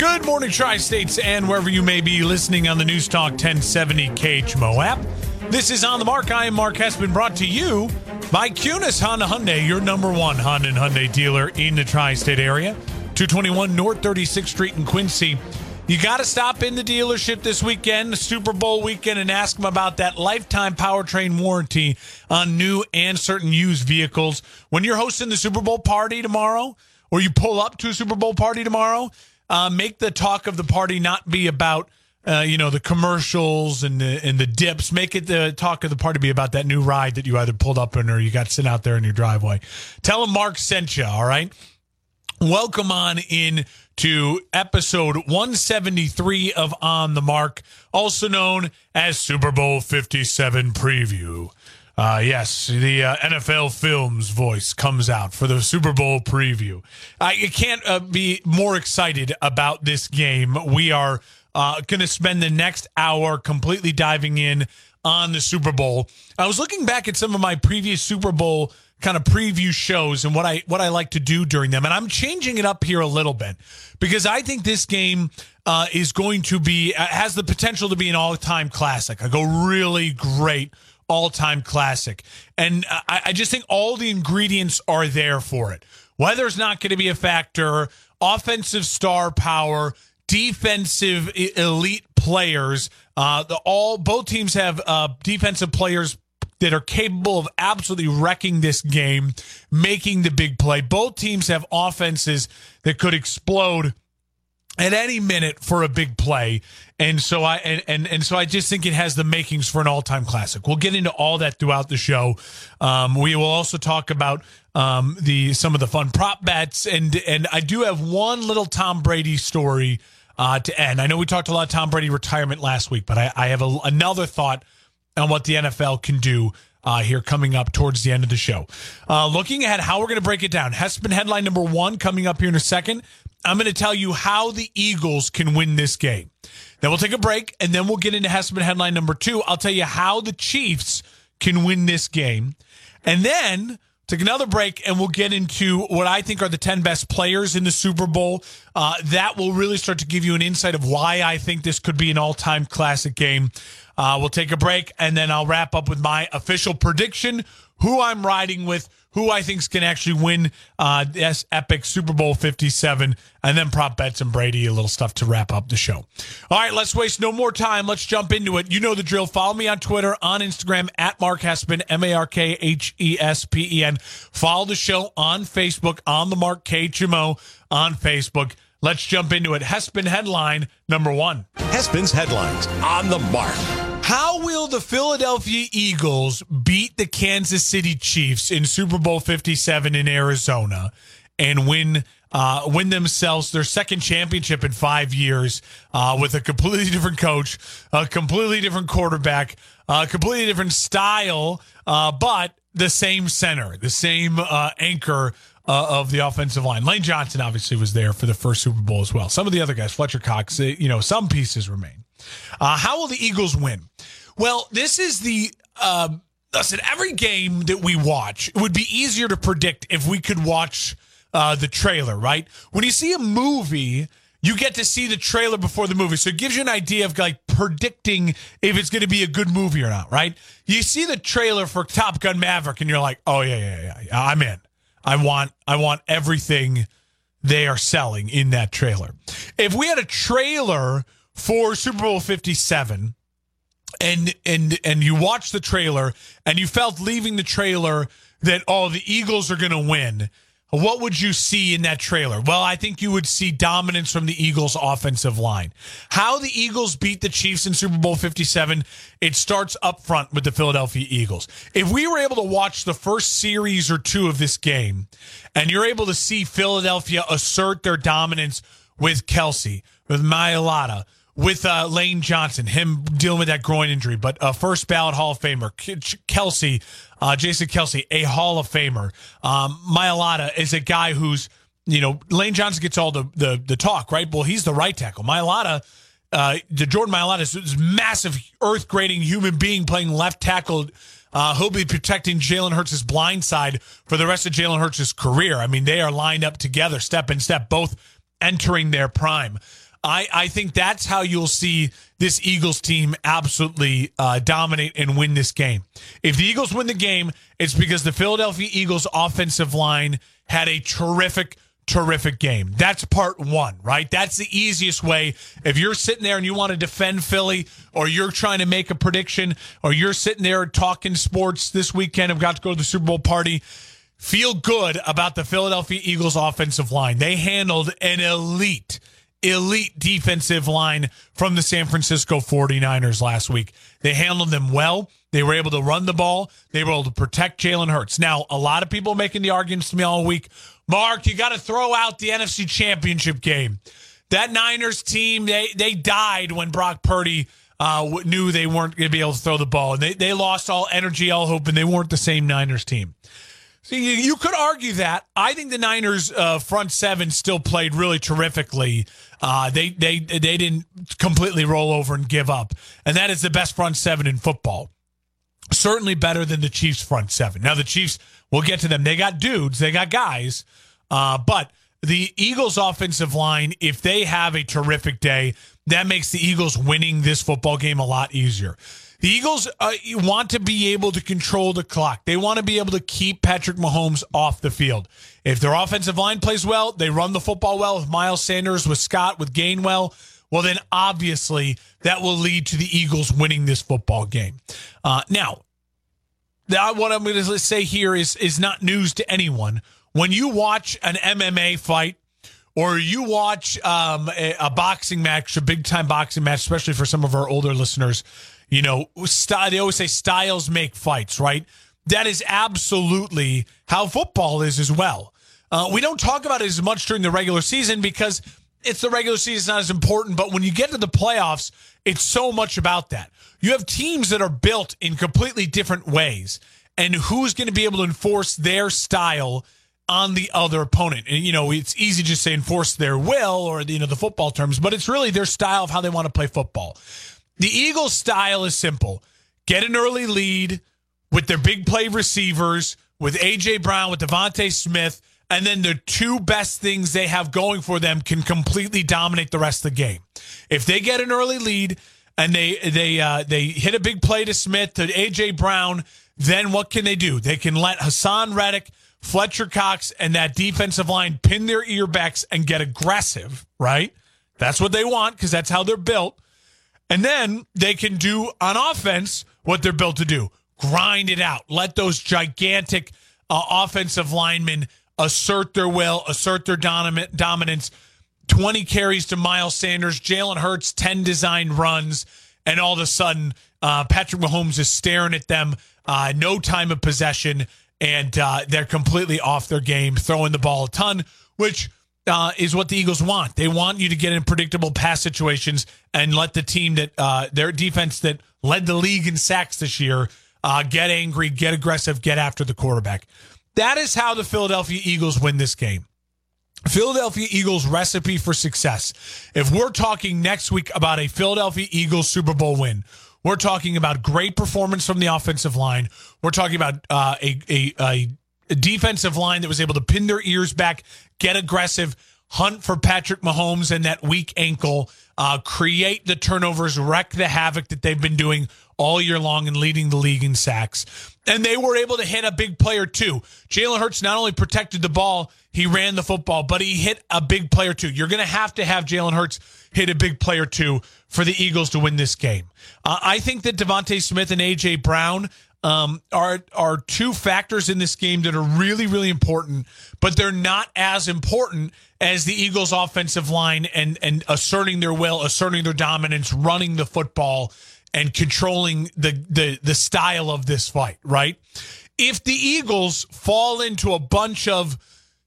Good morning, Tri States, and wherever you may be listening on the News Talk 1070 KHMO app. This is On the Mark. I am Mark Hespen, brought to you by Kunes Honda Hyundai, your number one Honda and Hyundai dealer in the tri state area. 221 North 36th Street in Quincy. You got to stop in the dealership this weekend, Super Bowl weekend, and ask them about that lifetime powertrain warranty on new and certain used vehicles. When you're hosting the Super Bowl party tomorrow, or you pull up to a Super Bowl party tomorrow, uh, make the talk of the party not be about uh, you know the commercials and the and the dips. Make it the talk of the party be about that new ride that you either pulled up in or you got sitting out there in your driveway. Tell them Mark sent you. All right. Welcome on in to episode 173 of On the Mark, also known as Super Bowl 57 preview. Uh, yes, the uh, NFL Films voice comes out for the Super Bowl preview. I can't uh, be more excited about this game. We are uh, going to spend the next hour completely diving in on the Super Bowl. I was looking back at some of my previous Super Bowl kind of preview shows and what I what I like to do during them, and I'm changing it up here a little bit because I think this game uh, is going to be uh, has the potential to be an all time classic. I go really great all time classic. And I, I, just think all the ingredients are there for it. Weather's not going to be a factor, offensive star power, defensive elite players. Uh, the all both teams have uh, defensive players that are capable of absolutely wrecking this game, making the big play. Both teams have offenses that could explode at any minute for a big play. And so I and, and and so I just think it has the makings for an all-time classic. We'll get into all that throughout the show. Um, we will also talk about um, the some of the fun prop bets and and I do have one little Tom Brady story uh, to end. I know we talked a lot of Tom Brady retirement last week, but I, I have a, another thought on what the NFL can do uh, here coming up towards the end of the show. Uh, looking ahead, how we're going to break it down. Hespen headline number one coming up here in a second. I'm going to tell you how the Eagles can win this game. Then we'll take a break, and then we'll get into Hespen headline number two. I'll tell you how the Chiefs can win this game. And then take another break, and we'll get into what I think are the 10 best players in the Super Bowl. Uh, that will really start to give you an insight of why I think this could be an all time classic game. Uh, we'll take a break, and then I'll wrap up with my official prediction who I'm riding with who I think can actually win uh, this epic Super Bowl 57, and then prop bets and Brady, a little stuff to wrap up the show. All right, let's waste no more time. Let's jump into it. You know the drill. Follow me on Twitter, on Instagram, at Mark Hespen, M A R K H E S P E N. Follow the show on Facebook, on the Mark K. KHMO on Facebook. Let's jump into it. Hespen headline number one. Hespen's headlines on the mark. How will the Philadelphia Eagles beat the Kansas City Chiefs in Super Bowl 57 in Arizona and win uh, win themselves their second championship in five years uh, with a completely different coach, a completely different quarterback, a completely different style, uh, but the same center, the same uh, anchor uh, of the offensive line. Lane Johnson obviously was there for the first Super Bowl as well. Some of the other guys, Fletcher Cox, you know, some pieces remain. Uh, how will the Eagles win? Well, this is the. Uh, listen, every game that we watch, it would be easier to predict if we could watch uh, the trailer, right? When you see a movie, you get to see the trailer before the movie. So it gives you an idea of like predicting if it's going to be a good movie or not, right? You see the trailer for Top Gun Maverick and you're like, oh, yeah, yeah, yeah, yeah I'm in. I want I want everything they are selling in that trailer. If we had a trailer for Super Bowl 57 and and and you watched the trailer and you felt leaving the trailer that oh the Eagles are going to win what would you see in that trailer? Well, I think you would see dominance from the Eagles' offensive line. How the Eagles beat the Chiefs in Super Bowl 57, it starts up front with the Philadelphia Eagles. If we were able to watch the first series or two of this game, and you're able to see Philadelphia assert their dominance with Kelce, with Mailata, with uh, Lane Johnson, him dealing with that groin injury, but a first ballot Hall of Famer, Kelce, uh, Jason Kelce, a Hall of Famer. Um, Mailata is a guy who's, you know, Lane Johnson gets all the, the, the talk, right? Well, he's the right tackle. Mailata, uh, the Jordan Mailata is this massive earth grading human being playing left tackle. Uh, he'll be protecting Jalen Hurts' blind side for the rest of Jalen Hurts' career. I mean, they are lined up together, step in step, both entering their prime. I, I think that's how you'll see this Eagles team absolutely uh, dominate and win this game. If the Eagles win the game, it's because the Philadelphia Eagles offensive line had a terrific, terrific game. That's part one, right? That's the easiest way. If you're sitting there and you want to defend Philly, or you're trying to make a prediction, or you're sitting there talking sports this weekend, I've got to go to the Super Bowl party feel good about the Philadelphia Eagles offensive line. They handled an elite elite defensive line from the San Francisco 49ers last week. They handled them well. They were able to run the ball. They were able to protect Jalen Hurts. Now, a lot of people making the arguments to me all week. Mark, you got to throw out the NFC Championship game. That Niners team, they they died when Brock Purdy uh, knew they weren't going to be able to throw the ball, and they they lost all energy, all hope, and they weren't the same Niners team. See, you, you could argue that. I think the Niners' uh, front seven still played really terrifically. Uh, they they they didn't completely roll over and give up, and that is the best front seven in football. Certainly better than the Chiefs' front seven. Now the Chiefs, we'll get to them. They got dudes, they got guys, uh, but the Eagles' offensive line, if they have a terrific day, that makes the Eagles winning this football game a lot easier. The Eagles uh, want to be able to control the clock. They want to be able to keep Patrick Mahomes off the field. If their offensive line plays well, they run the football well If Miles Sanders, with Scott, with Gainwell. Well, then obviously that will lead to the Eagles winning this football game. Uh, now, what I'm going to say here is is not news to anyone. When you watch an MMA fight or you watch um, a, a, boxing match, a big time boxing match, especially for some of our older listeners, you know, they always say styles make fights, right? That is absolutely how football is as well. Uh, we don't talk about it as much during the regular season because it's the regular season it's not as important. But when you get to the playoffs, it's so much about that. You have teams that are built in completely different ways, and who's going to be able to enforce their style on the other opponent? And you know, it's easy to just say enforce their will or you know the football terms, but it's really their style of how they want to play football. The Eagles' style is simple get an early lead with their big play receivers, with A.J. Brown, with DeVonta Smith, and then the two best things they have going for them can completely dominate the rest of the game. If they get an early lead and they they uh, they hit a big play to Smith to A.J. Brown, then what can they do? They can let Haason Reddick, Fletcher Cox, and that defensive line pin their earbacks and get aggressive, right? That's what they want because that's how they're built. And then they can do on offense what they're built to do grind it out. Let those gigantic uh, offensive linemen assert their will, assert their dominance. 20 carries to Miles Sanders, Jalen Hurts, 10 design runs, and all of a sudden, uh, Patrick Mahomes is staring at them. Uh, no time of possession, and uh, they're completely off their game, throwing the ball a ton, which uh, is what the Eagles want. They want you to get in predictable pass situations and let the team that uh, their defense that led the league in sacks this year uh, get angry, get aggressive, get after the quarterback. That is how the Philadelphia Eagles win this game. Philadelphia Eagles recipe for success. If we're talking next week about a Philadelphia Eagles Super Bowl win, we're talking about great performance from the offensive line. We're talking about uh, a, a, a defensive line that was able to pin their ears back, get aggressive, hunt for Patrick Mahomes and that weak ankle, uh, create the turnovers, wreck the havoc that they've been doing all year long and leading the league in sacks. And they were able to hit a big player too. Jalen Hurts not only protected the ball, he ran the football, but he hit a big player too. You're going to have to have Jalen Hurts hit a big player too for the Eagles to win this game. Uh, I think that DeVonta Smith and AJ Brown um, are are two factors in this game that are really really important, but they're not as important as the Eagles' offensive line and and asserting their will, asserting their dominance, running the football, and controlling the the the style of this fight. Right? If the Eagles fall into a bunch of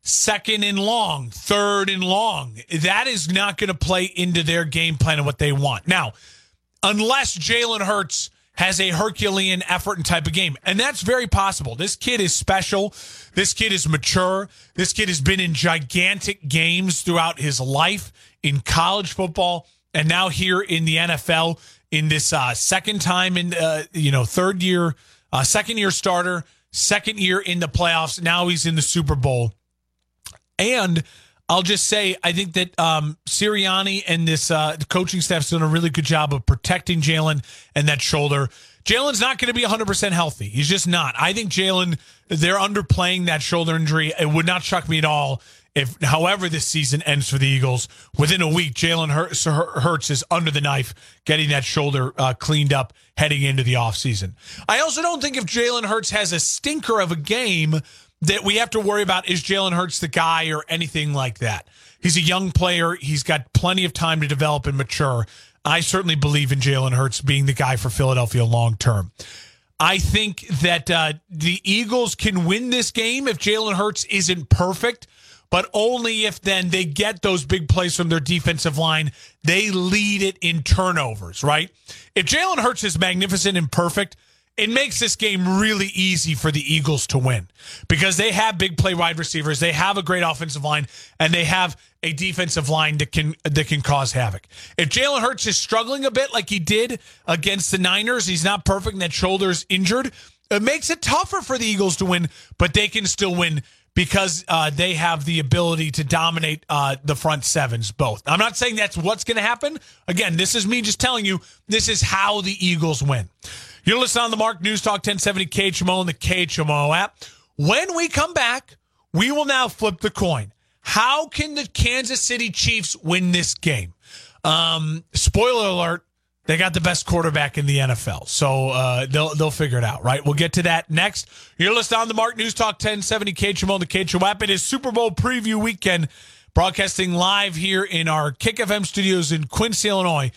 second and long, third and long. That is not going to play into their game plan and what they want. Now, unless Jalen Hurts has a Herculean effort and type of game. And that's very possible. This kid is special. This kid is mature. This kid has been in gigantic games throughout his life in college football and now here in the NFL in this uh, second time in, uh, you know, third year, uh, second year starter, second year in the playoffs. Now he's in the Super Bowl. And I'll just say, I think that um, Sirianni and this uh, coaching staff's done a really good job of protecting Jalen and that shoulder. Jalen's not going to be 100% healthy. He's just not. I think Jalen, they're underplaying that shoulder injury. It would not shock me at all if, however, this season ends for the Eagles, within a week, Jalen Hurts is under the knife, getting that shoulder uh, cleaned up heading into the offseason. I also don't think if Jalen Hurts has a stinker of a game, that we have to worry about is Jalen Hurts the guy or anything like that. He's a young player. He's got plenty of time to develop and mature. I certainly believe in Jalen Hurts being the guy for Philadelphia long term. I think that uh, the Eagles can win this game if Jalen Hurts isn't perfect, but only if then they get those big plays from their defensive line. They lead it in turnovers, right? If Jalen Hurts is magnificent and perfect, it makes this game really easy for the Eagles to win because they have big play wide receivers, they have a great offensive line, and they have a defensive line that can that can cause havoc. If Jalen Hurts is struggling a bit like he did against the Niners, he's not perfect and that shoulder's injured. It makes it tougher for the Eagles to win, but they can still win because uh, they have the ability to dominate uh, the front sevens both. I'm not saying that's what's going to happen. Again, this is me just telling you this is how the Eagles win. You're listening on the Mark News Talk 1070 KHMO and the KHMO app. When we come back, we will now flip the coin. How can the Kansas City Chiefs win this game? Um, spoiler alert, they got the best quarterback in the NFL. So uh, they'll they'll figure it out, right? We'll get to that next. You're listening on the Mark News Talk 1070 KHMO and the KHMO app. It is Super Bowl preview weekend, broadcasting live here in our Kick FM studios in Quincy, Illinois.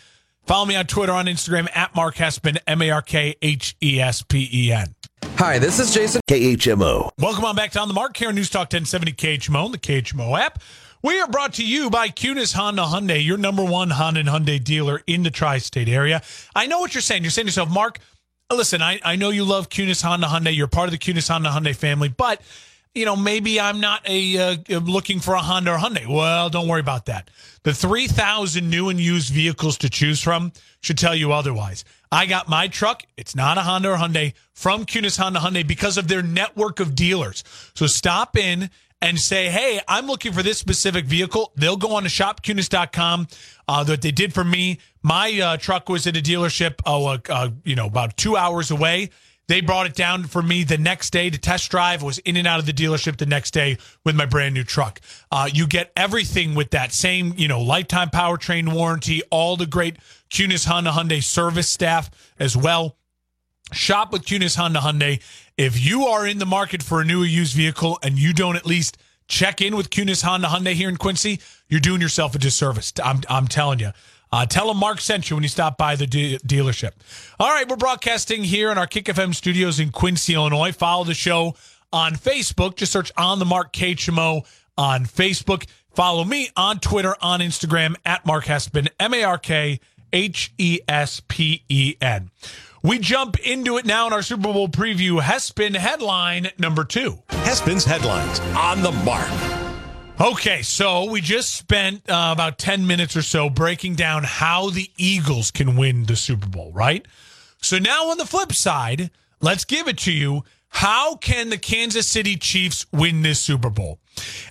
Follow me on Twitter, on Instagram at Mark Hespen, M A R K H E S P E N. Hi, this is Jason KHMO. Welcome on back to On the Mark here on News Talk 1070 KHMO, the KHMO app. We are brought to you by Kunes Honda Hyundai, your number one Honda and Hyundai dealer in the tri-state area. I know what you're saying. You're saying to yourself, Mark, listen, I, I know you love Kunes Honda Hyundai. You're part of the Kunes Honda Hyundai family, but you know, maybe I'm not a uh, looking for a Honda or Hyundai. Well, don't worry about that. The 3,000 new and used vehicles to choose from should tell you otherwise. I got my truck. It's not a Honda or Hyundai from Kunes Honda Hyundai because of their network of dealers. So stop in and say, hey, I'm looking for this specific vehicle. They'll go on to shopkunes.com Uh, that they did for me. My uh, truck was at a dealership, oh, uh, uh, you know, about two hours away. They brought it down for me the next day to test drive. Was in and out of the dealership the next day with my brand new truck. Uh, you get everything with that same, you know, lifetime powertrain warranty, all the great Kunes Honda Hyundai service staff as well. Shop with Kunes Honda Hyundai. If you are in the market for a new or used vehicle and you don't at least check in with Kunes Honda Hyundai here in Quincy, you're doing yourself a disservice. I'm, I'm telling you. Uh, tell them Mark sent you when you stop by the de- dealership. All right, we're broadcasting here in our Kick FM studios in Quincy, Illinois. Follow the show on Facebook. Just search on the Mark KHMO on Facebook. Follow me on Twitter, on Instagram at Mark Hespen, M A R K H E S P E N. We jump into it now in our Super Bowl preview. Hespen headline number two. Hespen's headlines on the mark. Okay, so we just spent uh, about 10 minutes or so breaking down how the Eagles can win the Super Bowl, right? So now on the flip side, let's give it to you. How can the Kansas City Chiefs win this Super Bowl?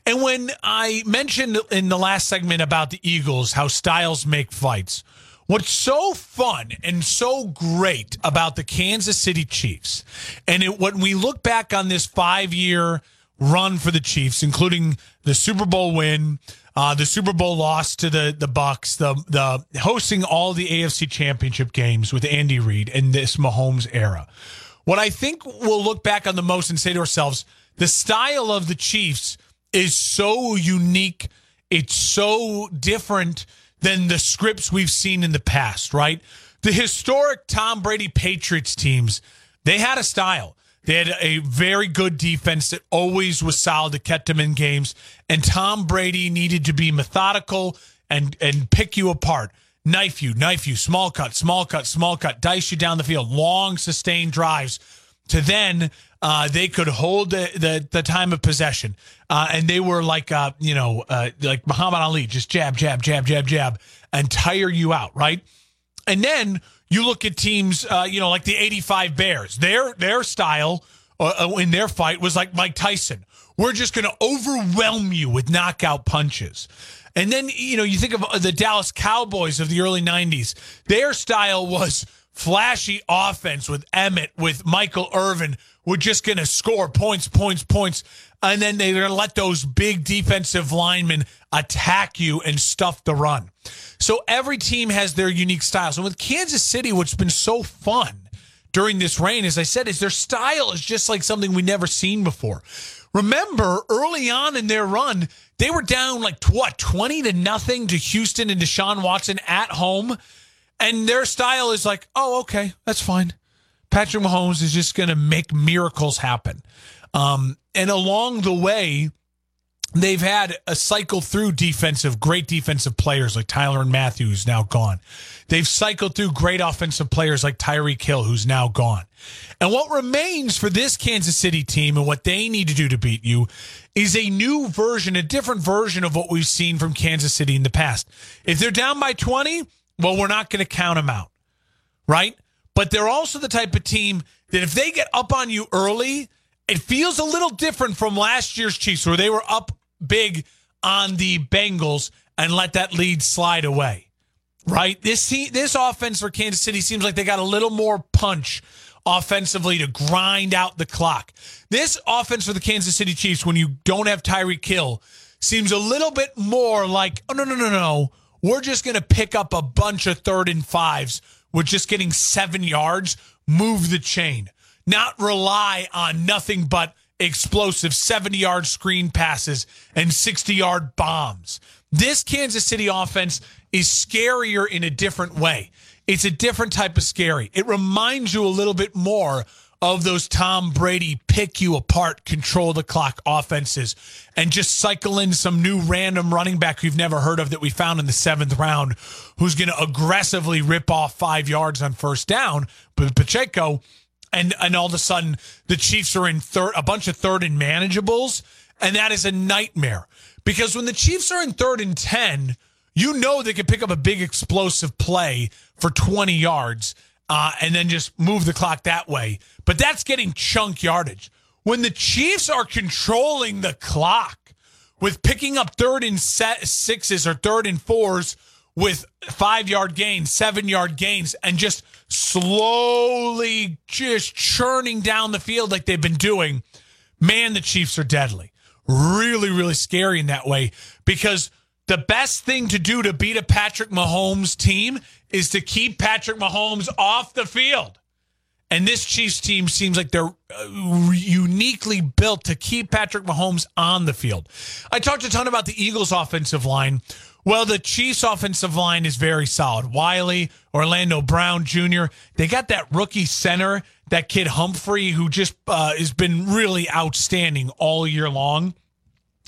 And when I mentioned in the last segment about the Eagles, how styles make fights, what's so fun and so great about the Kansas City Chiefs, and it, when we look back on this five year run for the Chiefs, including the Super Bowl win, uh, the Super Bowl loss to the the Bucs, the the hosting all the AFC Championship games with Andy Reid in this Mahomes era. What I think we'll look back on the most and say to ourselves, the style of the Chiefs is so unique. It's so different than the scripts we've seen in the past, right? The historic Tom Brady Patriots teams, they had a style. They had a very good defense that always was solid to kept them in games. And Tom Brady needed to be methodical and and pick you apart. Knife you, knife you, small cut, small cut, small cut, dice you down the field, long sustained drives to then uh, they could hold the, the, the time of possession. Uh, and they were like, uh, you know, uh, like Muhammad Ali, just jab, jab, jab, jab, jab, and tire you out, right? And then you look at teams, uh, you know, like the 85 Bears. Their, their style uh, in their fight was like Mike Tyson. We're just going to overwhelm you with knockout punches. And then, you know, you think of the Dallas Cowboys of the early 90s. Their style was flashy offense with Emmitt, with Michael Irvin. We're just going to score points, points, points. And then they're going to let those big defensive linemen attack you and stuff the run. So every team has their unique styles. And with Kansas City, what's been so fun during this reign, as I said, is their style is just like something we never seen before. Remember, early on in their run, they were down like what, 20 to nothing to Houston and Deshaun Watson at home. And their style is like, oh, okay, that's fine. Patrick Mahomes is just going to make miracles happen. Um, and along the way, they've had a cycle through defensive, great defensive players like Tyrann Mathieu, who's now gone. They've cycled through great offensive players like Tyreek Hill, who's now gone. And what remains for this Kansas City team and what they need to do to beat you is a new version, a different version of what we've seen from Kansas City in the past. If they're down by 20, well, we're not going to count them out, right? But they're also the type of team that if they get up on you early, it feels a little different from last year's Chiefs where they were up big on the Bengals and let that lead slide away. Right? This this offense for Kansas City seems like they got a little more punch offensively to grind out the clock. This offense for the Kansas City Chiefs when you don't have Tyreek Hill seems a little bit more like, oh no no no no, we're just going to pick up a bunch of third and fives. We're just getting 7 yards, move the chain. Not rely on nothing but explosive 70 yard screen passes and 60 yard bombs. This Kansas City offense is scarier in a different way. It's a different type of scary. It reminds you a little bit more of those Tom Brady pick you apart, control the clock offenses, and just cycle in some new random running back you've never heard of that we found in the seventh round, who's going to aggressively rip off five yards on first down. But Pacheco and and all of a sudden the Chiefs are in third, a bunch of third and manageables, and that is a nightmare because when the Chiefs are in third and ten, you know they can pick up a big explosive play for twenty yards. Uh, and then just move the clock that way. But that's getting chunk yardage. When the Chiefs are controlling the clock with picking up third and sixes or third and fours with five yard gains, seven yard gains, and just slowly just churning down the field like they've been doing, man, the Chiefs are deadly. Really, really scary in that way because the best thing to do to beat a Patrick Mahomes team is to keep Patrick Mahomes off the field. And this Chiefs team seems like they're uh, uniquely built to keep Patrick Mahomes on the field. I talked a ton about the Eagles' offensive line. Well, the Chiefs' offensive line is very solid. Wylie, Orlando Brown Jr., they got that rookie center, that kid Humphrey, who just uh, has been really outstanding all year long.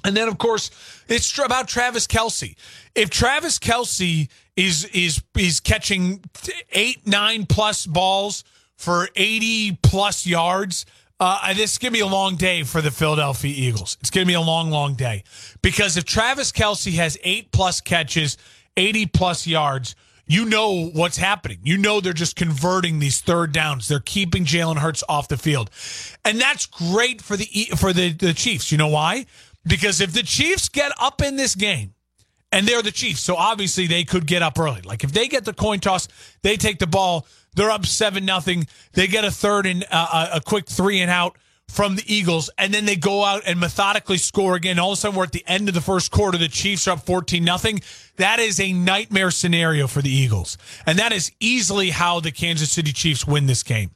And then, of course, it's about Travis Kelce. If Travis Kelce is is is catching eight, nine plus balls for eighty plus yards, uh, this is going to be a long day for the Philadelphia Eagles. It's going to be a long, long day because if Travis Kelce has eight plus catches, 80 plus yards, you know what's happening. You know they're just converting these third downs. They're keeping Jalen Hurts off the field, and that's great for the for the, the Chiefs. You know why? Because if the Chiefs get up in this game, and they're the Chiefs, so obviously they could get up early. Like if they get the coin toss, they take the ball they're up seven nothing. They get a third and uh, a quick three and out from the Eagles, and then they go out and methodically score again. All of a sudden, we're at the end of the first quarter. The Chiefs are up fourteen nothing. That is a nightmare scenario for the Eagles, and that is easily how the Kansas City Chiefs win this game,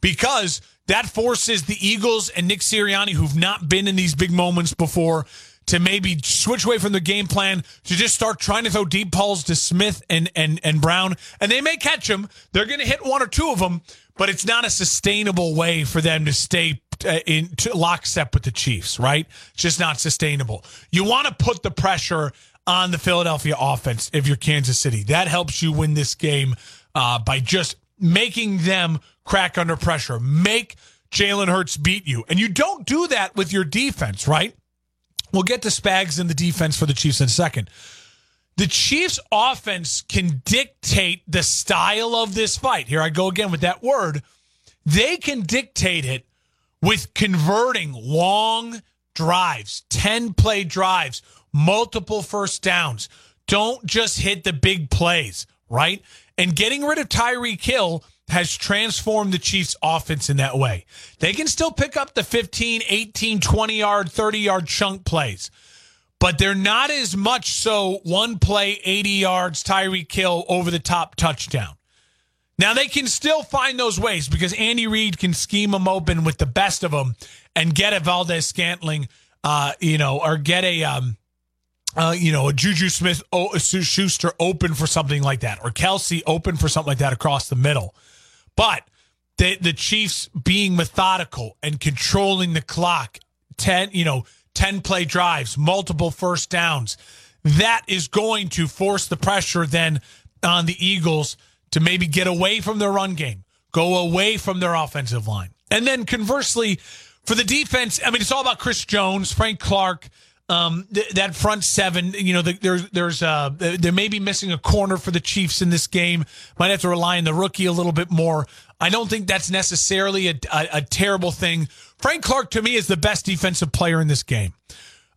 because that forces the Eagles and Nick Sirianni, who've not been in these big moments before, to maybe switch away from the game plan to just start trying to throw deep balls to Smith and and and Brown, and they may catch them. They're going to hit one or two of them, but it's not a sustainable way for them to stay uh, in lockstep with the Chiefs, right? It's just not sustainable. You want to put the pressure on the Philadelphia offense if you're Kansas City. That helps you win this game uh, by just making them crack under pressure. Make Jalen Hurts beat you. And you don't do that with your defense, right? We'll get to Spags and the defense for the Chiefs in a second. The Chiefs' offense can dictate the style of this fight. Here I go again with that word. They can dictate it with converting long drives, 10 play drives, multiple first downs. Don't just hit the big plays, right? And getting rid of Tyreek Hill has transformed the Chiefs offense in that way. They can still pick up the 15, 18, 20 yard, 30 yard chunk plays, but they're not as much so one play, 80 yards, Tyreek Hill over the top touchdown. Now they can still find those ways because Andy Reid can scheme them open with the best of them and get a Valdes-Scantling, uh, you know, or get a, um, uh, you know, a Juju Smith Schuster open for something like that, or Kelce open for something like that across the middle. But the the Chiefs being methodical and controlling the clock, ten, you know, ten play drives, multiple first downs, that is going to force the pressure then on the Eagles to maybe get away from their run game, go away from their offensive line. And then conversely, for the defense, I mean, it's all about Chris Jones, Frank Clark, um, th- that front seven. You know, the, there's there's uh, they may be missing a corner for the Chiefs in this game. Might have to rely on the rookie a little bit more. I don't think that's necessarily a, a, a terrible thing. Frank Clark to me is the best defensive player in this game.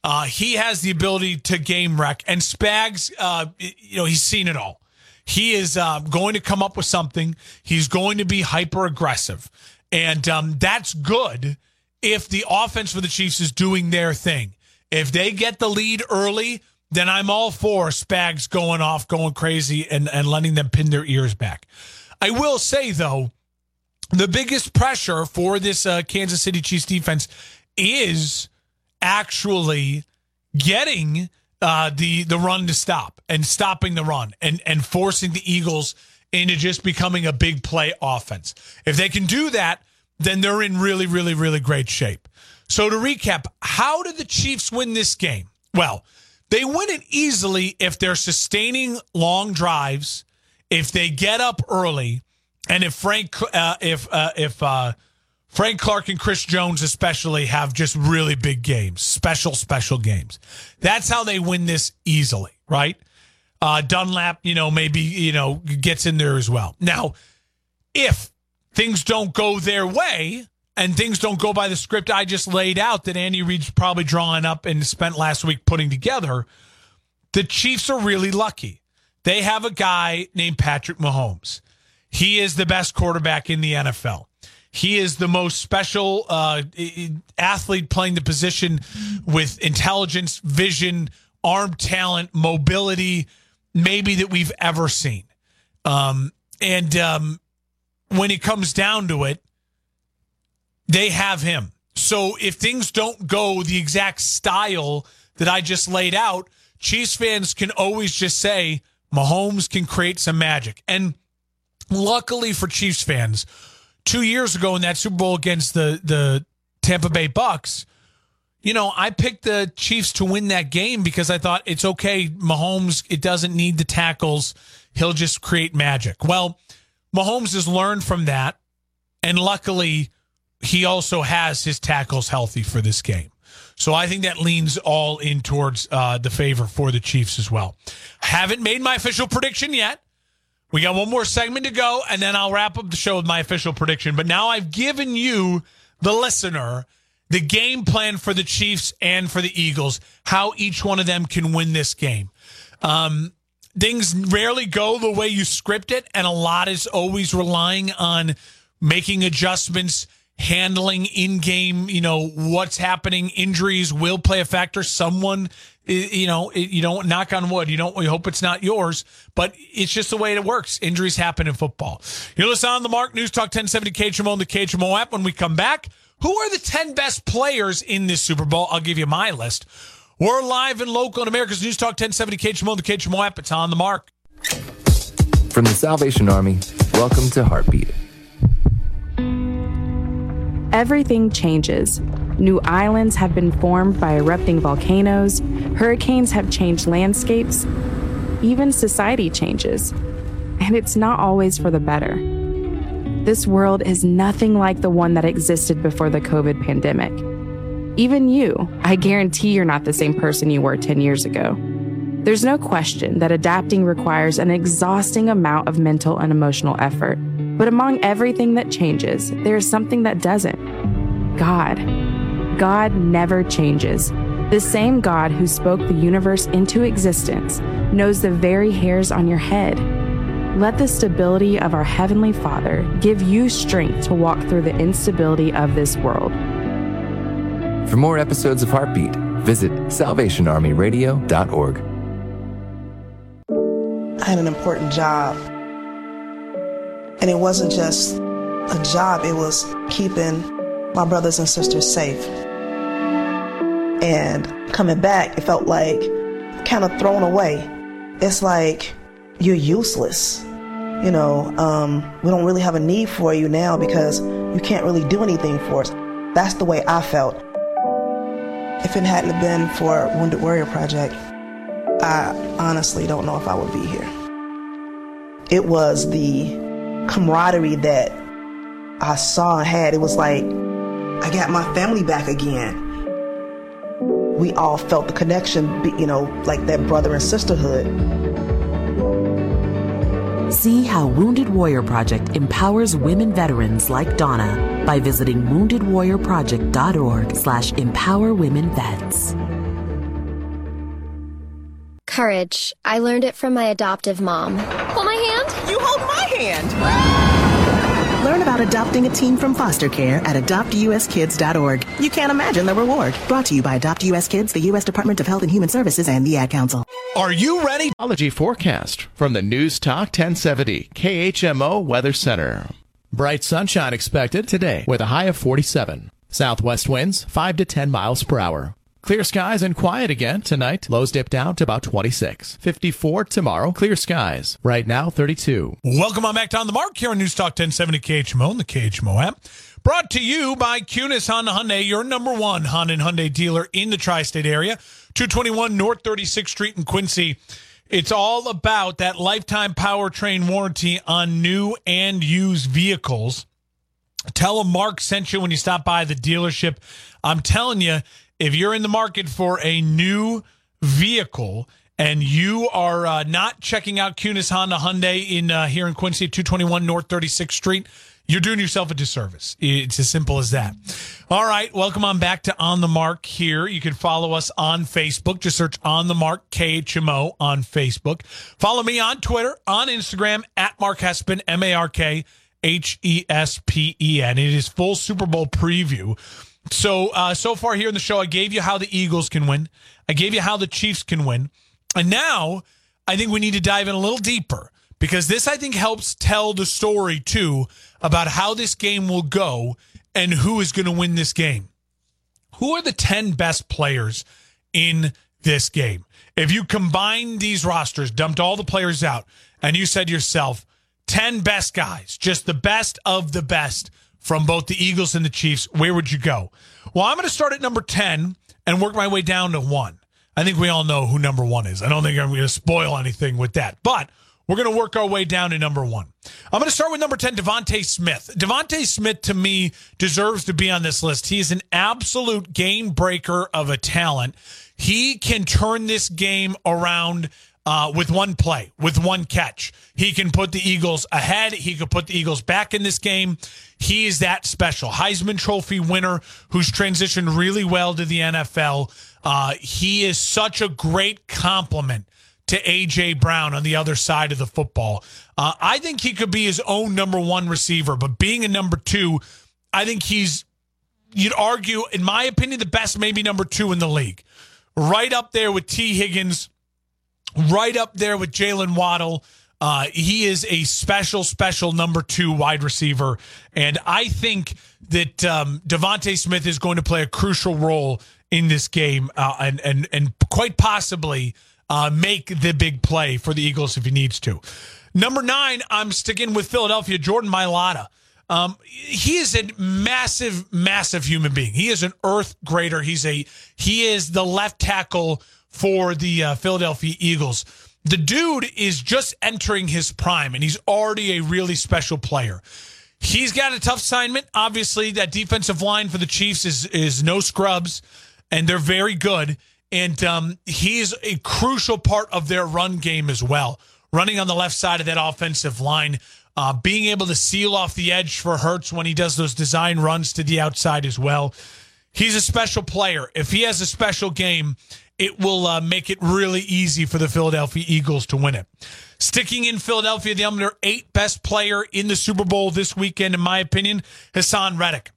Uh, he has the ability to game wreck, and Spags, uh, you know, he's seen it all. He is uh, going to come up with something. He's going to be hyper aggressive. And um, that's good if the offense for the Chiefs is doing their thing. If they get the lead early, then I'm all for Spags going off, going crazy, and, and letting them pin their ears back. I will say, though, the biggest pressure for this uh, Kansas City Chiefs defense is actually getting uh, the the run to stop and stopping the run and and forcing the Eagles into just becoming a big play offense. If they can do that, then they're in really, really, really great shape. So to recap, how did the Chiefs win this game? Well, they win it easily if they're sustaining long drives, if they get up early, and if Frank, uh, if uh, if uh, Frank Clark and Chris Jones especially have just really big games, special, special games. That's how they win this easily, right? Uh, Dunlap, you know, maybe, you know, gets in there as well. Now, if things don't go their way and things don't go by the script I just laid out that Andy Reid's probably drawing up and spent last week putting together, the Chiefs are really lucky. They have a guy named Patrick Mahomes. He is the best quarterback in the NFL. He is the most special uh, athlete playing the position with intelligence, vision, arm talent, mobility, maybe that we've ever seen. Um, and um, when it comes down to it, they have him. So if things don't go the exact style that I just laid out, Chiefs fans can always just say Mahomes can create some magic. And luckily for Chiefs fans, two years ago in that Super Bowl against the the Tampa Bay Bucs, you know, I picked the Chiefs to win that game because I thought it's okay. Mahomes, it doesn't need the tackles. He'll just create magic. Well, Mahomes has learned from that. And luckily, he also has his tackles healthy for this game. So I think that leans all in towards uh, the favor for the Chiefs as well. Haven't made my official prediction yet. We got one more segment to go, and then I'll wrap up the show with my official prediction. But now I've given you, the listener, the game plan for the Chiefs and for the Eagles, how each one of them can win this game. Um, things rarely go the way you script it, and a lot is always relying on making adjustments, handling in game, you know, what's happening. Injuries will play a factor. Someone you know, you don't knock on wood. You don't. We hope it's not yours, but it's just the way it works. Injuries happen in football. You're listening on the Mark News Talk 1070 KHMO and the KHMO app. When we come back, who are the 10 best players in this Super Bowl? I'll give you my list. We're live and local in America's News Talk 1070 KHMO and the KHMO app. It's on the Mark. From the Salvation Army, welcome to Heartbeat everything changes. New islands have been formed by erupting volcanoes, hurricanes have changed landscapes, even society changes. And it's not always for the better. This world is nothing like the one that existed before the COVID pandemic. Even you, I guarantee you're not the same person you were 10 years ago. There's no question that adapting requires an exhausting amount of mental and emotional effort. But among everything that changes, there is something that doesn't God. God never changes. The same God who spoke the universe into existence knows the very hairs on your head. Let the stability of our Heavenly Father give you strength to walk through the instability of this world. For more episodes of Heartbeat, visit salvationarmyradio.org. I had an important job. And it wasn't just a job, it was keeping my brothers and sisters safe. And coming back, it felt like kind of thrown away. It's like you're useless. You know, um, we don't really have a need for you now because you can't really do anything for us. That's the way I felt. If it hadn't been for Wounded Warrior Project, I honestly don't know if I would be here. It was the camaraderie that I saw and had. It was like I got my family back again. We all felt the connection, you know, like that brother and sisterhood. See how Wounded Warrior Project empowers women veterans like Donna by visiting woundedwarriorproject.org slash empower women vets. Courage. I learned it from my adoptive mom. Hold my hand. You hold my hand. About adopting a teen from foster care at adoptuskids.org. You can't imagine the reward. Brought to you by Adopt US Kids, the U.S. Department of Health and Human Services, and the Ad Council. Are you ready? Ology forecast from the News Talk 1070 KHMO Weather Center. Bright sunshine expected today with a high of 47. Southwest winds 5 to 10 miles per hour. Clear skies and quiet again tonight. Lows dip down to about 26. 54 tomorrow. Clear skies. Right now, 32. Welcome on back to On the Mark here on News Talk 1070 KHMO and the KHMO app. Brought to you by Kunes Honda Hyundai, your number one Honda and Hyundai dealer in the tri-state area. 221 North 36th Street in Quincy. It's all about that lifetime powertrain warranty on new and used vehicles. Tell them Mark sent you when you stop by the dealership. I'm telling you, if you're in the market for a new vehicle and you are uh, not checking out Kunes Honda Hyundai in uh, here in Quincy, 221 North 36th Street, you're doing yourself a disservice. It's as simple as that. All right, welcome on back to On the Mark here. You can follow us on Facebook. Just search On the Mark KHMO on Facebook. Follow me on Twitter, on Instagram at Mark Hespen, M A R K H E S P E N. It is full Super Bowl preview. So, uh, so far here in the show, I gave you how the Eagles can win. I gave you how the Chiefs can win. And now I think we need to dive in a little deeper because this, I think, helps tell the story too about how this game will go and who is going to win this game. Who are the 10 best players in this game? If you combine these rosters, dumped all the players out, and you said yourself, 10 best guys, just the best of the best from both the Eagles and the Chiefs, where would you go? Well, I'm going to start at number 10 and work my way down to one. I think we all know who number one is. I don't think I'm going to spoil anything with that, but we're going to work our way down to number one. I'm going to start with number 10, DeVonta Smith. DeVonta Smith, to me, deserves to be on this list. He is an absolute game breaker of a talent. He can turn this game around uh, with one play, with one catch. He can put the Eagles ahead. He could put the Eagles back in this game. He is that special. Heisman Trophy winner who's transitioned really well to the NFL. Uh, he is such a great compliment to AJ Brown on the other side of the football. Uh, I think he could be his own number one receiver, but being a number two, I think he's, you'd argue, in my opinion, the best, maybe number two in the league. Right up there with Tee Higgins right up there with Jaylen Waddle. Uh, he is a special, special number two wide receiver. And I think that um, DeVonta Smith is going to play a crucial role in this game uh, and, and, and quite possibly uh, make the big play for the Eagles if he needs to. Number nine, I'm sticking with Philadelphia, Jordan Mailata. Um, he is a massive, massive human being. He is an earth grader. He's a he is the left tackle for the uh, Philadelphia Eagles. The dude is just entering his prime, and he's already a really special player. He's got a tough assignment. Obviously, that defensive line for the Chiefs is is no scrubs, and they're very good. And um, he's a crucial part of their run game as well, running on the left side of that offensive line. Uh, being able to seal off the edge for Hurts when he does those design runs to the outside as well. He's a special player. If he has a special game, it will uh, make it really easy for the Philadelphia Eagles to win it. Sticking in Philadelphia, the number eight best player in the Super Bowl this weekend, in my opinion, Haason Reddick.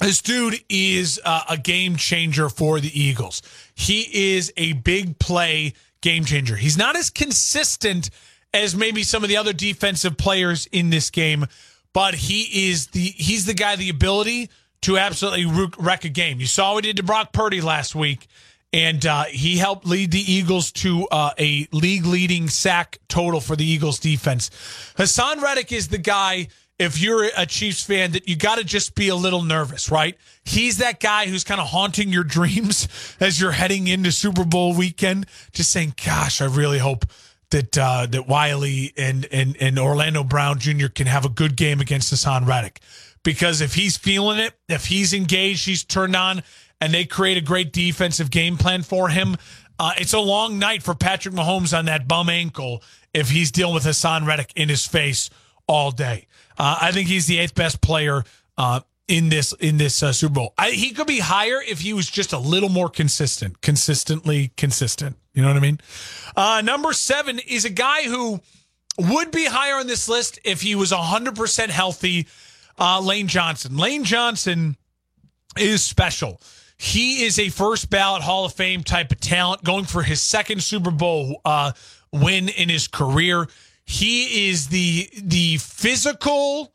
This dude is uh, a game changer for the Eagles. He is a big play game changer. He's not as consistent as maybe some of the other defensive players in this game, but he is the he's the guy the ability to absolutely wreck a game. You saw what he did to Brock Purdy last week, and uh, he helped lead the Eagles to uh, a league leading sack total for the Eagles defense. Haason Reddick is the guy. If you're a Chiefs fan, that you got to just be a little nervous, right? He's that guy who's kind of haunting your dreams as you're heading into Super Bowl weekend, just saying, "Gosh, I really hope that uh, that Wylie and, and and Orlando Brown Jr. can have a good game against Haason Reddick. Because if he's feeling it, if he's engaged, he's turned on, and they create a great defensive game plan for him, uh, it's a long night for Patrick Mahomes on that bum ankle if he's dealing with Haason Reddick in his face all day. Uh, I think he's the eighth best player uh, in this in this uh, Super Bowl. I, he could be higher if he was just a little more consistent, consistently consistent. You know what I mean? Uh, number seven is a guy who would be higher on this list if he was 100% healthy. Uh, Lane Johnson. Lane Johnson is special. He is a first ballot Hall of Fame type of talent, going for his second Super Bowl uh, win in his career. He is the the physical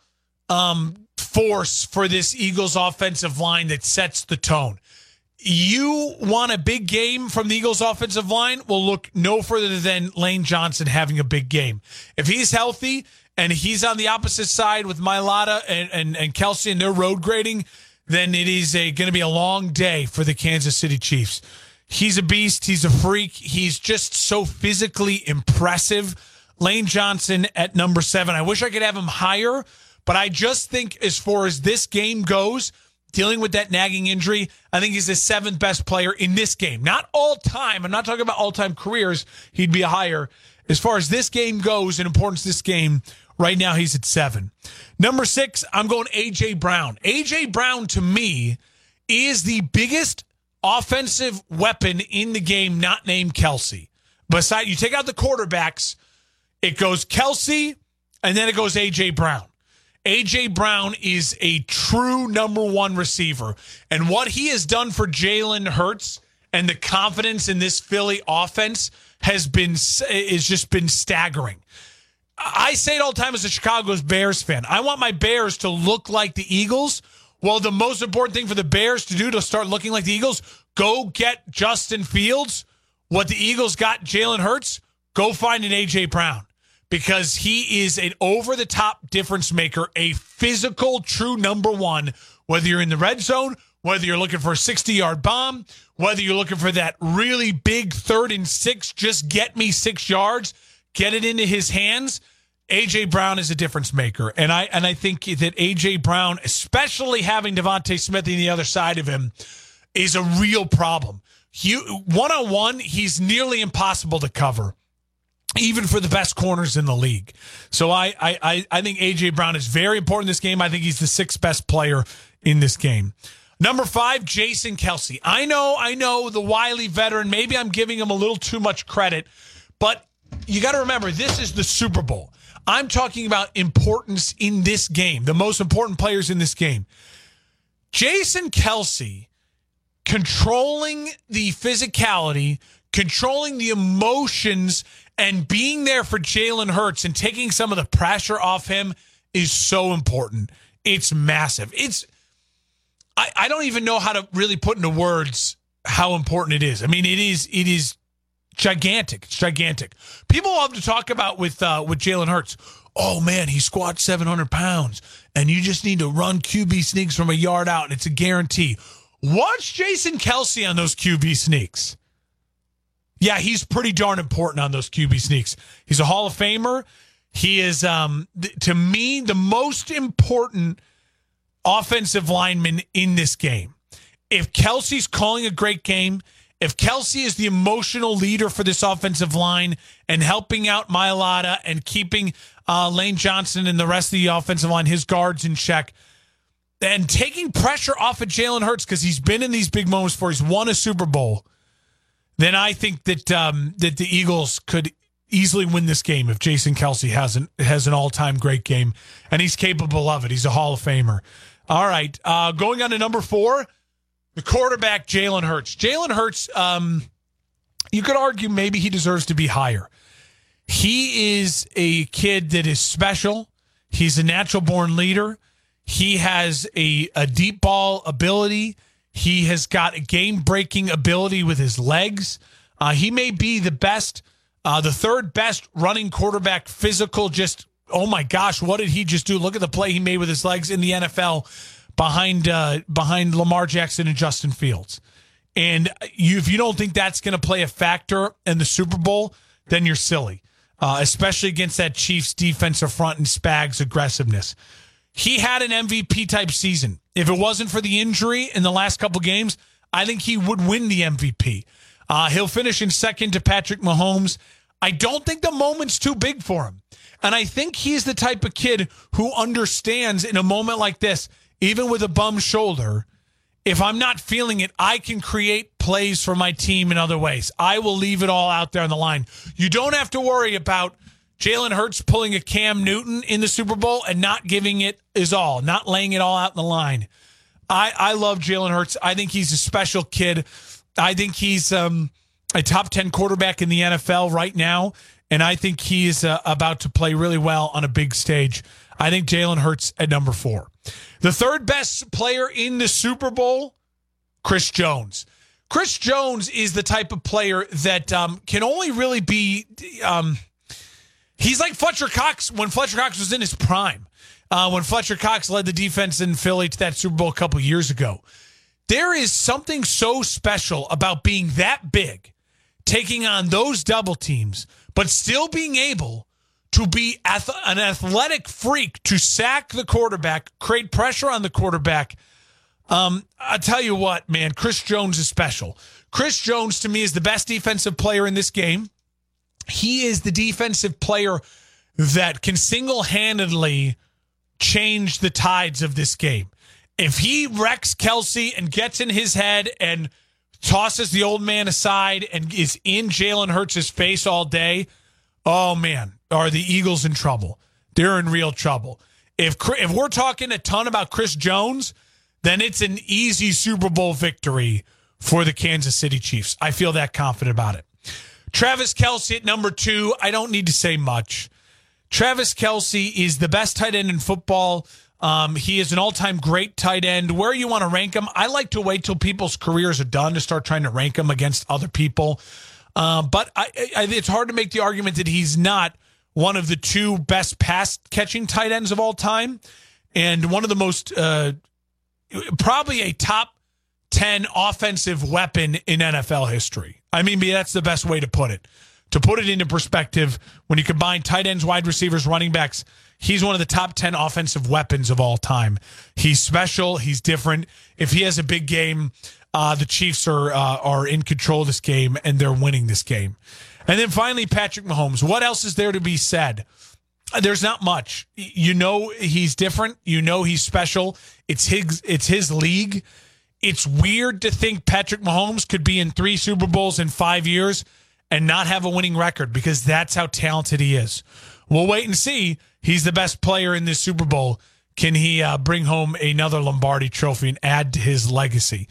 um, force for this Eagles offensive line that sets the tone. You want a big game from the Eagles offensive line? Well, look no further than Lane Johnson having a big game. If he's healthy and he's on the opposite side with Mailata and, and, and Kelce and their road grading, then it is going to be a long day for the Kansas City Chiefs. He's a beast. He's a freak. He's just so physically impressive. Lane Johnson at number seven. I wish I could have him higher, but I just think as far as this game goes, dealing with that nagging injury, I think he's the seventh best player in this game. Not all time. I'm not talking about all time careers. He'd be higher. As far as this game goes and importance this game, right now he's at seven. Number six, I'm going AJ Brown. AJ Brown to me is the biggest offensive weapon in the game, not named Kelce. Beside you take out the quarterbacks, it goes Kelce, and then it goes AJ Brown. AJ Brown is a true number one receiver. And what he has done for Jalen Hurts and the confidence in this Philly offense has been is just been staggering. I say it all the time as a Chicago's Bears fan. I want my Bears to look like the Eagles. Well, the most important thing for the Bears to do to start looking like the Eagles, go get Justin Fields. What the Eagles got Jalen Hurts, go find an AJ Brown because he is an over the top difference maker, a physical true number one, whether you're in the red zone, whether you're looking for a 60 yard bomb, whether you're looking for that really big third and six, just get me six yards, get it into his hands. AJ Brown is a difference maker, and I and I think that AJ Brown, especially having DeVonta Smith on the other side of him, is a real problem. One on one, he's nearly impossible to cover even for the best corners in the league. So I, I, I think AJ Brown is very important in this game. I think he's the sixth best player in this game. Number five, Jason Kelce. I know, I know the wily veteran. Maybe I'm giving him a little too much credit, but you got to remember this is the Super Bowl. I'm talking about importance in this game, the most important players in this game. Jason Kelce controlling the physicality, controlling the emotions and being there for Jalen Hurts and taking some of the pressure off him is so important. It's massive. It's I, I don't even know how to really put into words how important it is. I mean, it is it is gigantic. It's gigantic. People love to talk about with uh, with Jalen Hurts. Oh man, he squats 700 pounds, and you just need to run QB sneaks from a yard out, and it's a guarantee. Watch Jason Kelce on those QB sneaks. Yeah, he's pretty darn important on those QB sneaks. He's a Hall of Famer. He is, um, th- to me, the most important offensive lineman in this game. If Kelce's calling a great game, if Kelce is the emotional leader for this offensive line and helping out Mailata and keeping uh, Lane Johnson and the rest of the offensive line, his guards in check, and taking pressure off of Jalen Hurts because he's been in these big moments before, he's won a Super Bowl, then I think that um, that the Eagles could easily win this game if Jason Kelce has an has an all time great game, and he's capable of it. He's a Hall of Famer. All right, uh, going on to number four, the quarterback Jalen Hurts. Jalen Hurts, um, you could argue maybe he deserves to be higher. He is a kid that is special. He's a natural born leader. He has a, a deep ball ability. He has got a game breaking ability with his legs. Uh, he may be the best, uh, the third best running quarterback, physical. Just, oh my gosh, what did he just do? Look at the play he made with his legs in the NFL behind uh, behind Lamar Jackson and Justin Fields. And you, if you don't think that's going to play a factor in the Super Bowl, then you're silly, uh, especially against that Chiefs defensive front and Spags aggressiveness. He had an MVP type season. If it wasn't for the injury in the last couple games, I think he would win the MVP. Uh, he'll finish in second to Patrick Mahomes. I don't think the moment's too big for him. And I think he's the type of kid who understands in a moment like this, even with a bum shoulder, if I'm not feeling it, I can create plays for my team in other ways. I will leave it all out there on the line. You don't have to worry about Jalen Hurts pulling a Cam Newton in the Super Bowl and not giving it his all, not laying it all out in the line. I, I love Jalen Hurts. I think he's a special kid. I think he's um, a top 10 quarterback in the NFL right now. And I think he's uh, about to play really well on a big stage. I think Jalen Hurts at number four. The third best player in the Super Bowl, Chris Jones. Chris Jones is the type of player that um, can only really be. Um, he's like Fletcher Cox when Fletcher Cox was in his prime. Uh, when Fletcher Cox led the defense in Philly to that Super Bowl a couple years ago. There is something so special about being that big, taking on those double teams, but still being able to be ath- an athletic freak to sack the quarterback, create pressure on the quarterback. Um, I tell you what, man, Chris Jones is special. Chris Jones to me is the best defensive player in this game. He is the defensive player that can single handedly change the tides of this game. If he wrecks Kelce and gets in his head and tosses the old man aside and is in Jalen Hurts' face all day, oh man, are the Eagles in trouble? They're in real trouble. If if we're talking a ton about Chris Jones, then it's an easy Super Bowl victory for the Kansas City Chiefs. I feel that confident about it. Travis Kelce at number two. I don't need to say much. Travis Kelce is the best tight end in football. Um, he is an all-time great tight end. Where you want to rank him? I like to wait till people's careers are done to start trying to rank him against other people. Uh, but I, I, it's hard to make the argument that he's not one of the two best pass catching tight ends of all time, and one of the most uh, probably a top ten offensive weapon in NFL history. I mean, that's the best way to put it. To put it into perspective, when you combine tight ends, wide receivers, running backs, he's one of the top 10 offensive weapons of all time. He's special. He's different. If he has a big game, uh, the Chiefs are, uh, are in control of this game and they're winning this game. And then finally, Patrick Mahomes. What else is there to be said? There's not much. You know he's different. You know he's special. It's his. It's his league. It's weird to think Patrick Mahomes could be in three Super Bowls in five years and not have a winning record because that's how talented he is. We'll wait and see. He's the best player in this Super Bowl. Can he uh, bring home another Lombardi trophy and add to his legacy?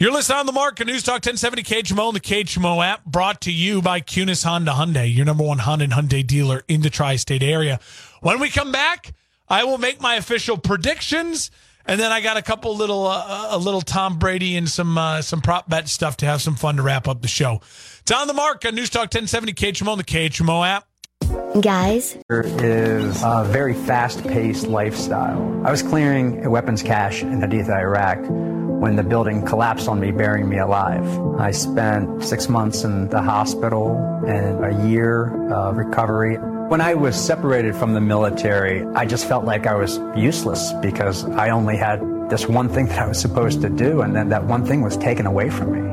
You're listening on the market News Talk 1070 KHMO and the KHMO app brought to you by Kunes Honda Hyundai, your number one Honda and Hyundai dealer in the tri state area. When we come back, I will make my official predictions And then I got a couple little, uh, a little Tom Brady and some uh, some prop bet stuff to have some fun to wrap up the show. It's on the mark on News Talk 1070 KHMO on the KHMO app. Guys, There is a very fast paced lifestyle. I was clearing a weapons cache in Haditha, Iraq, when the building collapsed on me, burying me alive. I spent six months in the hospital and a year of recovery. When I was separated from the military, I just felt like I was useless because I only had this one thing that I was supposed to do, and then that one thing was taken away from me.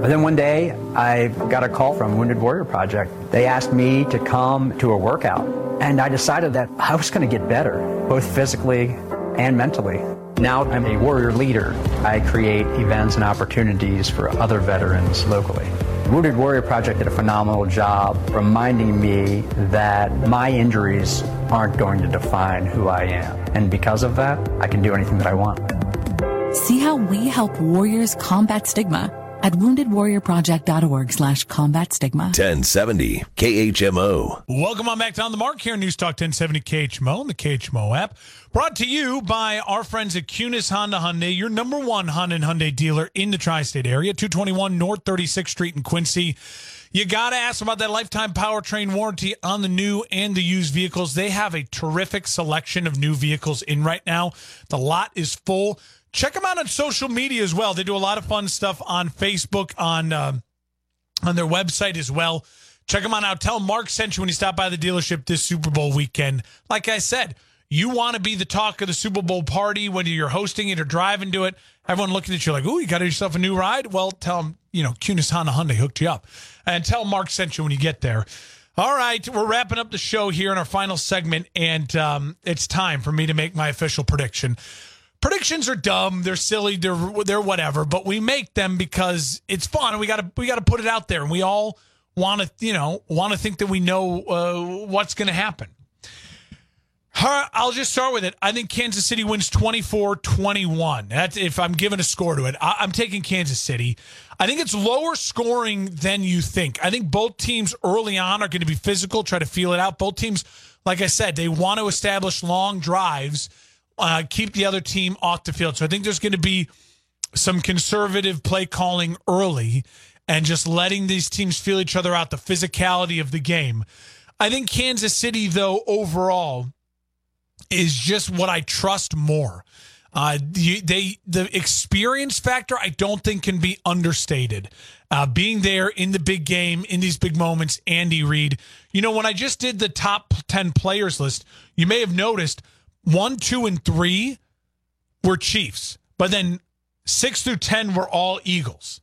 But then one day, I got a call from Wounded Warrior Project. They asked me to come to a workout, and I decided that I was going to get better, both physically and mentally. Now I'm a warrior leader. I create events and opportunities for other veterans locally. Wounded Warrior Project did a phenomenal job reminding me that my injuries aren't going to define who I am. And because of that, I can do anything that I want. See how we help warriors combat stigma at woundedwarriorproject.org slash combat stigma. 1070 KHMO. Welcome on back to On the Mark here, News Talk 1070 KHMO and the KHMO app. Brought to you by our friends at Kunes Honda Hyundai, your number one Honda and Hyundai dealer in the tri-state area, 221 North 36th Street in Quincy. You got to ask about that lifetime powertrain warranty on the new and the used vehicles. They have a terrific selection of new vehicles in right now. The lot is full. Check them out on social media as well. They do a lot of fun stuff on Facebook, on uh, on their website as well. Check them on out. Tell Mark sent you when he stopped by the dealership this Super Bowl weekend. Like I said, you want to be the talk of the Super Bowl party when you're hosting it or driving to it. Everyone looking at you like, "Ooh, you got yourself a new ride." Well, tell them, you know, Kunes Honda Hyundai hooked you up, and tell Mark sent you when you get there. All right, we're wrapping up the show here in our final segment, and um, it's time for me to make my official prediction. Predictions are dumb, they're silly, they're they're whatever, but we make them because it's fun, and we got to we got to put it out there, and we all want to you know want to think that we know uh, what's going to happen. I'll just start with it. I think Kansas City wins 24 21. That's if I'm giving a score to it. I'm taking Kansas City. I think it's lower scoring than you think. I think both teams early on are going to be physical, try to feel it out. Both teams, like I said, they want to establish long drives, uh, keep the other team off the field. So I think there's going to be some conservative play calling early and just letting these teams feel each other out, the physicality of the game. I think Kansas City, though, overall, is just what I trust more. Uh, they the experience factor I don't think can be understated. Uh, being there in the big game in these big moments, Andy Reid. You know when I just did the top ten players list, you may have noticed one, two, and three were Chiefs, but then six through ten were all Eagles.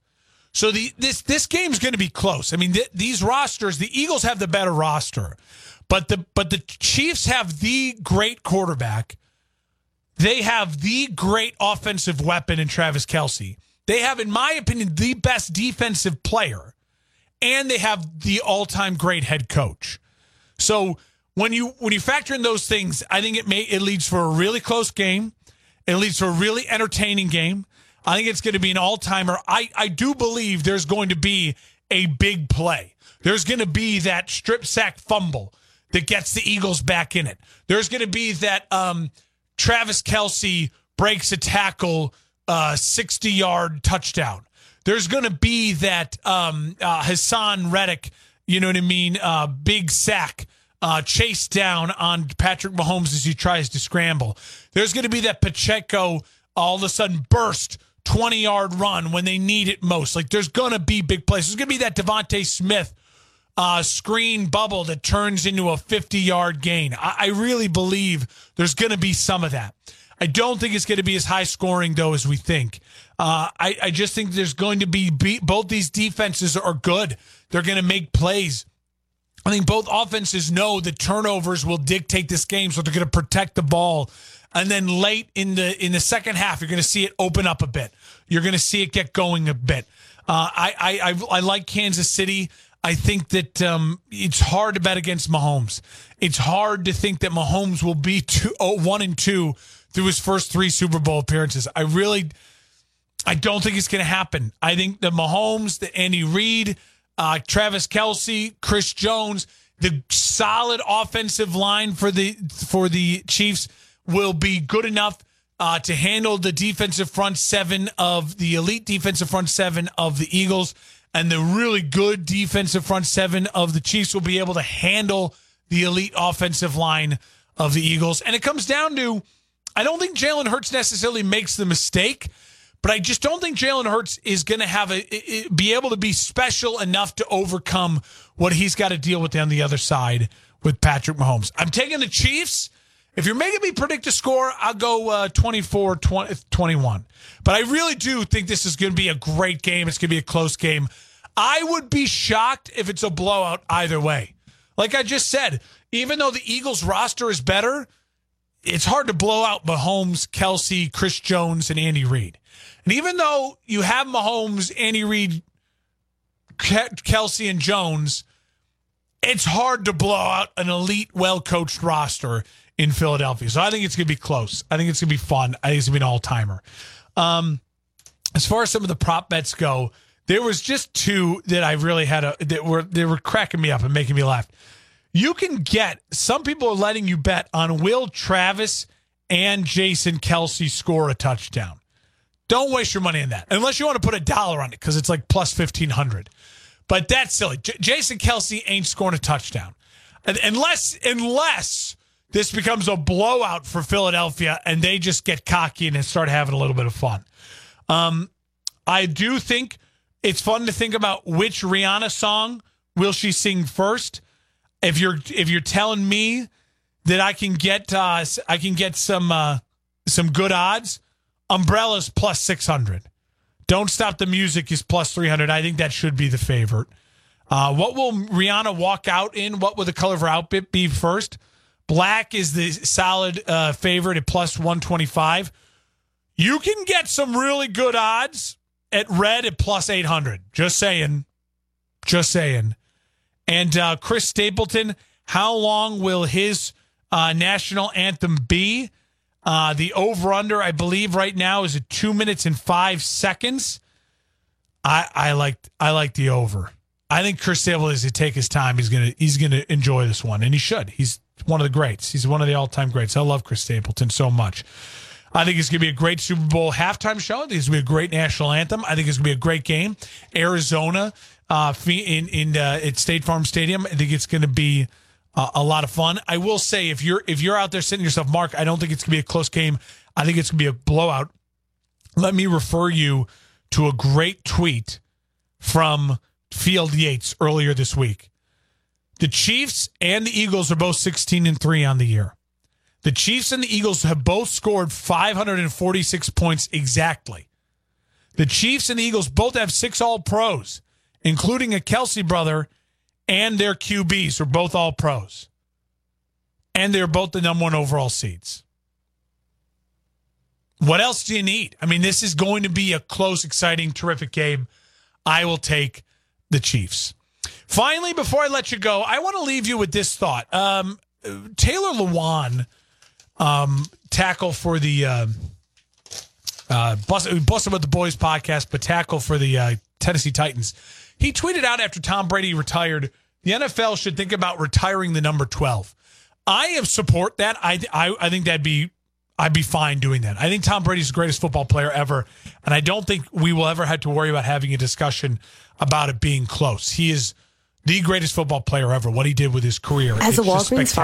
So the this this game's going to be close. I mean, th- these rosters, the Eagles have the better roster, but the but the Chiefs have the great quarterback. They have the great offensive weapon in Travis Kelce. They have, in my opinion, the best defensive player, and they have the all-time great head coach. So when you when you factor in those things, I think it may it leads for a really close game. It leads to a really entertaining game. I think it's going to be an all-timer. I I do believe there's going to be a big play. There's going to be that strip sack fumble that gets the Eagles back in it. There's going to be that um, Travis Kelce breaks a tackle, uh, 60 yard touchdown. There's going to be that um, uh, Haason Reddick, you know what I mean, uh, big sack. Uh, chase down on Patrick Mahomes as he tries to scramble. There's going to be that Pacheco all of a sudden burst 20 yard run when they need it most. Like there's going to be big plays. There's going to be that DeVonta Smith uh, screen bubble that turns into a 50 yard gain. I, I really believe there's going to be some of that. I don't think it's going to be as high scoring though as we think. Uh, I, I just think there's going to be, be both these defenses are good. They're going to make plays. I think both offenses know that turnovers will dictate this game, so they're going to protect the ball. And then late in the in the second half, you're going to see it open up a bit. You're going to see it get going a bit. Uh, I, I I I like Kansas City. I think that um, it's hard to bet against Mahomes. It's hard to think that Mahomes will be two, oh, one and two through his first three Super Bowl appearances. I really, I don't think it's going to happen. I think the Mahomes, the Andy Reid, uh, Travis Kelce, Chris Jones, the solid offensive line for the for the Chiefs will be good enough uh, to handle the defensive front seven of the elite defensive front seven of the Eagles, and the really good defensive front seven of the Chiefs will be able to handle the elite offensive line of the Eagles. And it comes down to I don't think Jalen Hurts necessarily makes the mistake, but I just don't think Jalen Hurts is going to have a be able to be special enough to overcome what he's got to deal with on the other side with Patrick Mahomes. I'm taking the Chiefs. If you're making me predict a score, I'll go uh, 24 20, 21. But I really do think this is going to be a great game. It's going to be a close game. I would be shocked if it's a blowout either way. Like I just said, even though the Eagles roster is better, it's hard to blow out Mahomes, Kelce, Chris Jones, and Andy Reid. And even though you have Mahomes, Andy Reid, Kelce, and Jones, it's hard to blow out an elite, well coached roster in Philadelphia. So I think it's going to be close. I think it's going to be fun. I think it's going to be an all timer. Um, as far as some of the prop bets go, there was just two that I really had a that were they were cracking me up and making me laugh. You can get some people are letting you bet on Will Travis and Jason Kelce score a touchdown. Don't waste your money on that unless you want to put a dollar on it because it's like plus fifteen hundred. But that's silly. J- Jason Kelce ain't scoring a touchdown unless unless this becomes a blowout for Philadelphia and they just get cocky and start having a little bit of fun. Um, I do think it's fun to think about which Rihanna song will she sing first. If you're if you're telling me that I can get uh, I can get some uh, some good odds, Umbrellas plus six hundred. Don't Stop the Music is plus 300. I think that should be the favorite. Uh, what will Rihanna walk out in? What will the color of her outfit be first? Black is the solid uh, favorite at plus 125. You can get some really good odds at red at plus 800. Just saying. Just saying. And uh, Chris Stapleton, how long will his uh, national anthem be? Uh, the over under, I believe, right now is at two minutes and five seconds. I I like I like the over. I think Chris Sable is to take his time. He's gonna he's gonna enjoy this one, and he should. He's one of the greats. He's one of the all time greats. I love Chris Stapleton so much. I think it's going to be a great Super Bowl halftime show. I think it's going to be a great national anthem. I think it's going to be a great game. Arizona uh, in in uh, at State Farm Stadium. I think it's going to be uh, a lot of fun. I will say if you're if you're out there sitting yourself, Mark, I don't think it's gonna be a close game. I think it's gonna be a blowout. Let me refer you to a great tweet from Field Yates earlier this week. The Chiefs and the Eagles are both 16 and 3 on the year. The Chiefs and the Eagles have both scored 546 points exactly. The Chiefs and the Eagles both have six all pros, including a Kelce brother and their QBs are both all pros. And they're both the number one overall seeds. What else do you need? I mean, this is going to be a close, exciting, terrific game. I will take the Chiefs. Finally, before I let you go, I want to leave you with this thought. Um, Taylor Lewan, um, tackle for the uh, uh, Bussin', with the Boys podcast, but tackle for the uh, Tennessee Titans he tweeted out after Tom Brady retired, the NFL should think about retiring the number 12. I have support that. I, I, I think that'd be I'd be fine doing that. I think Tom Brady's the greatest football player ever, and I don't think we will ever have to worry about having a discussion about it being close. He is the greatest football player ever. What he did with his career, as a Walgreens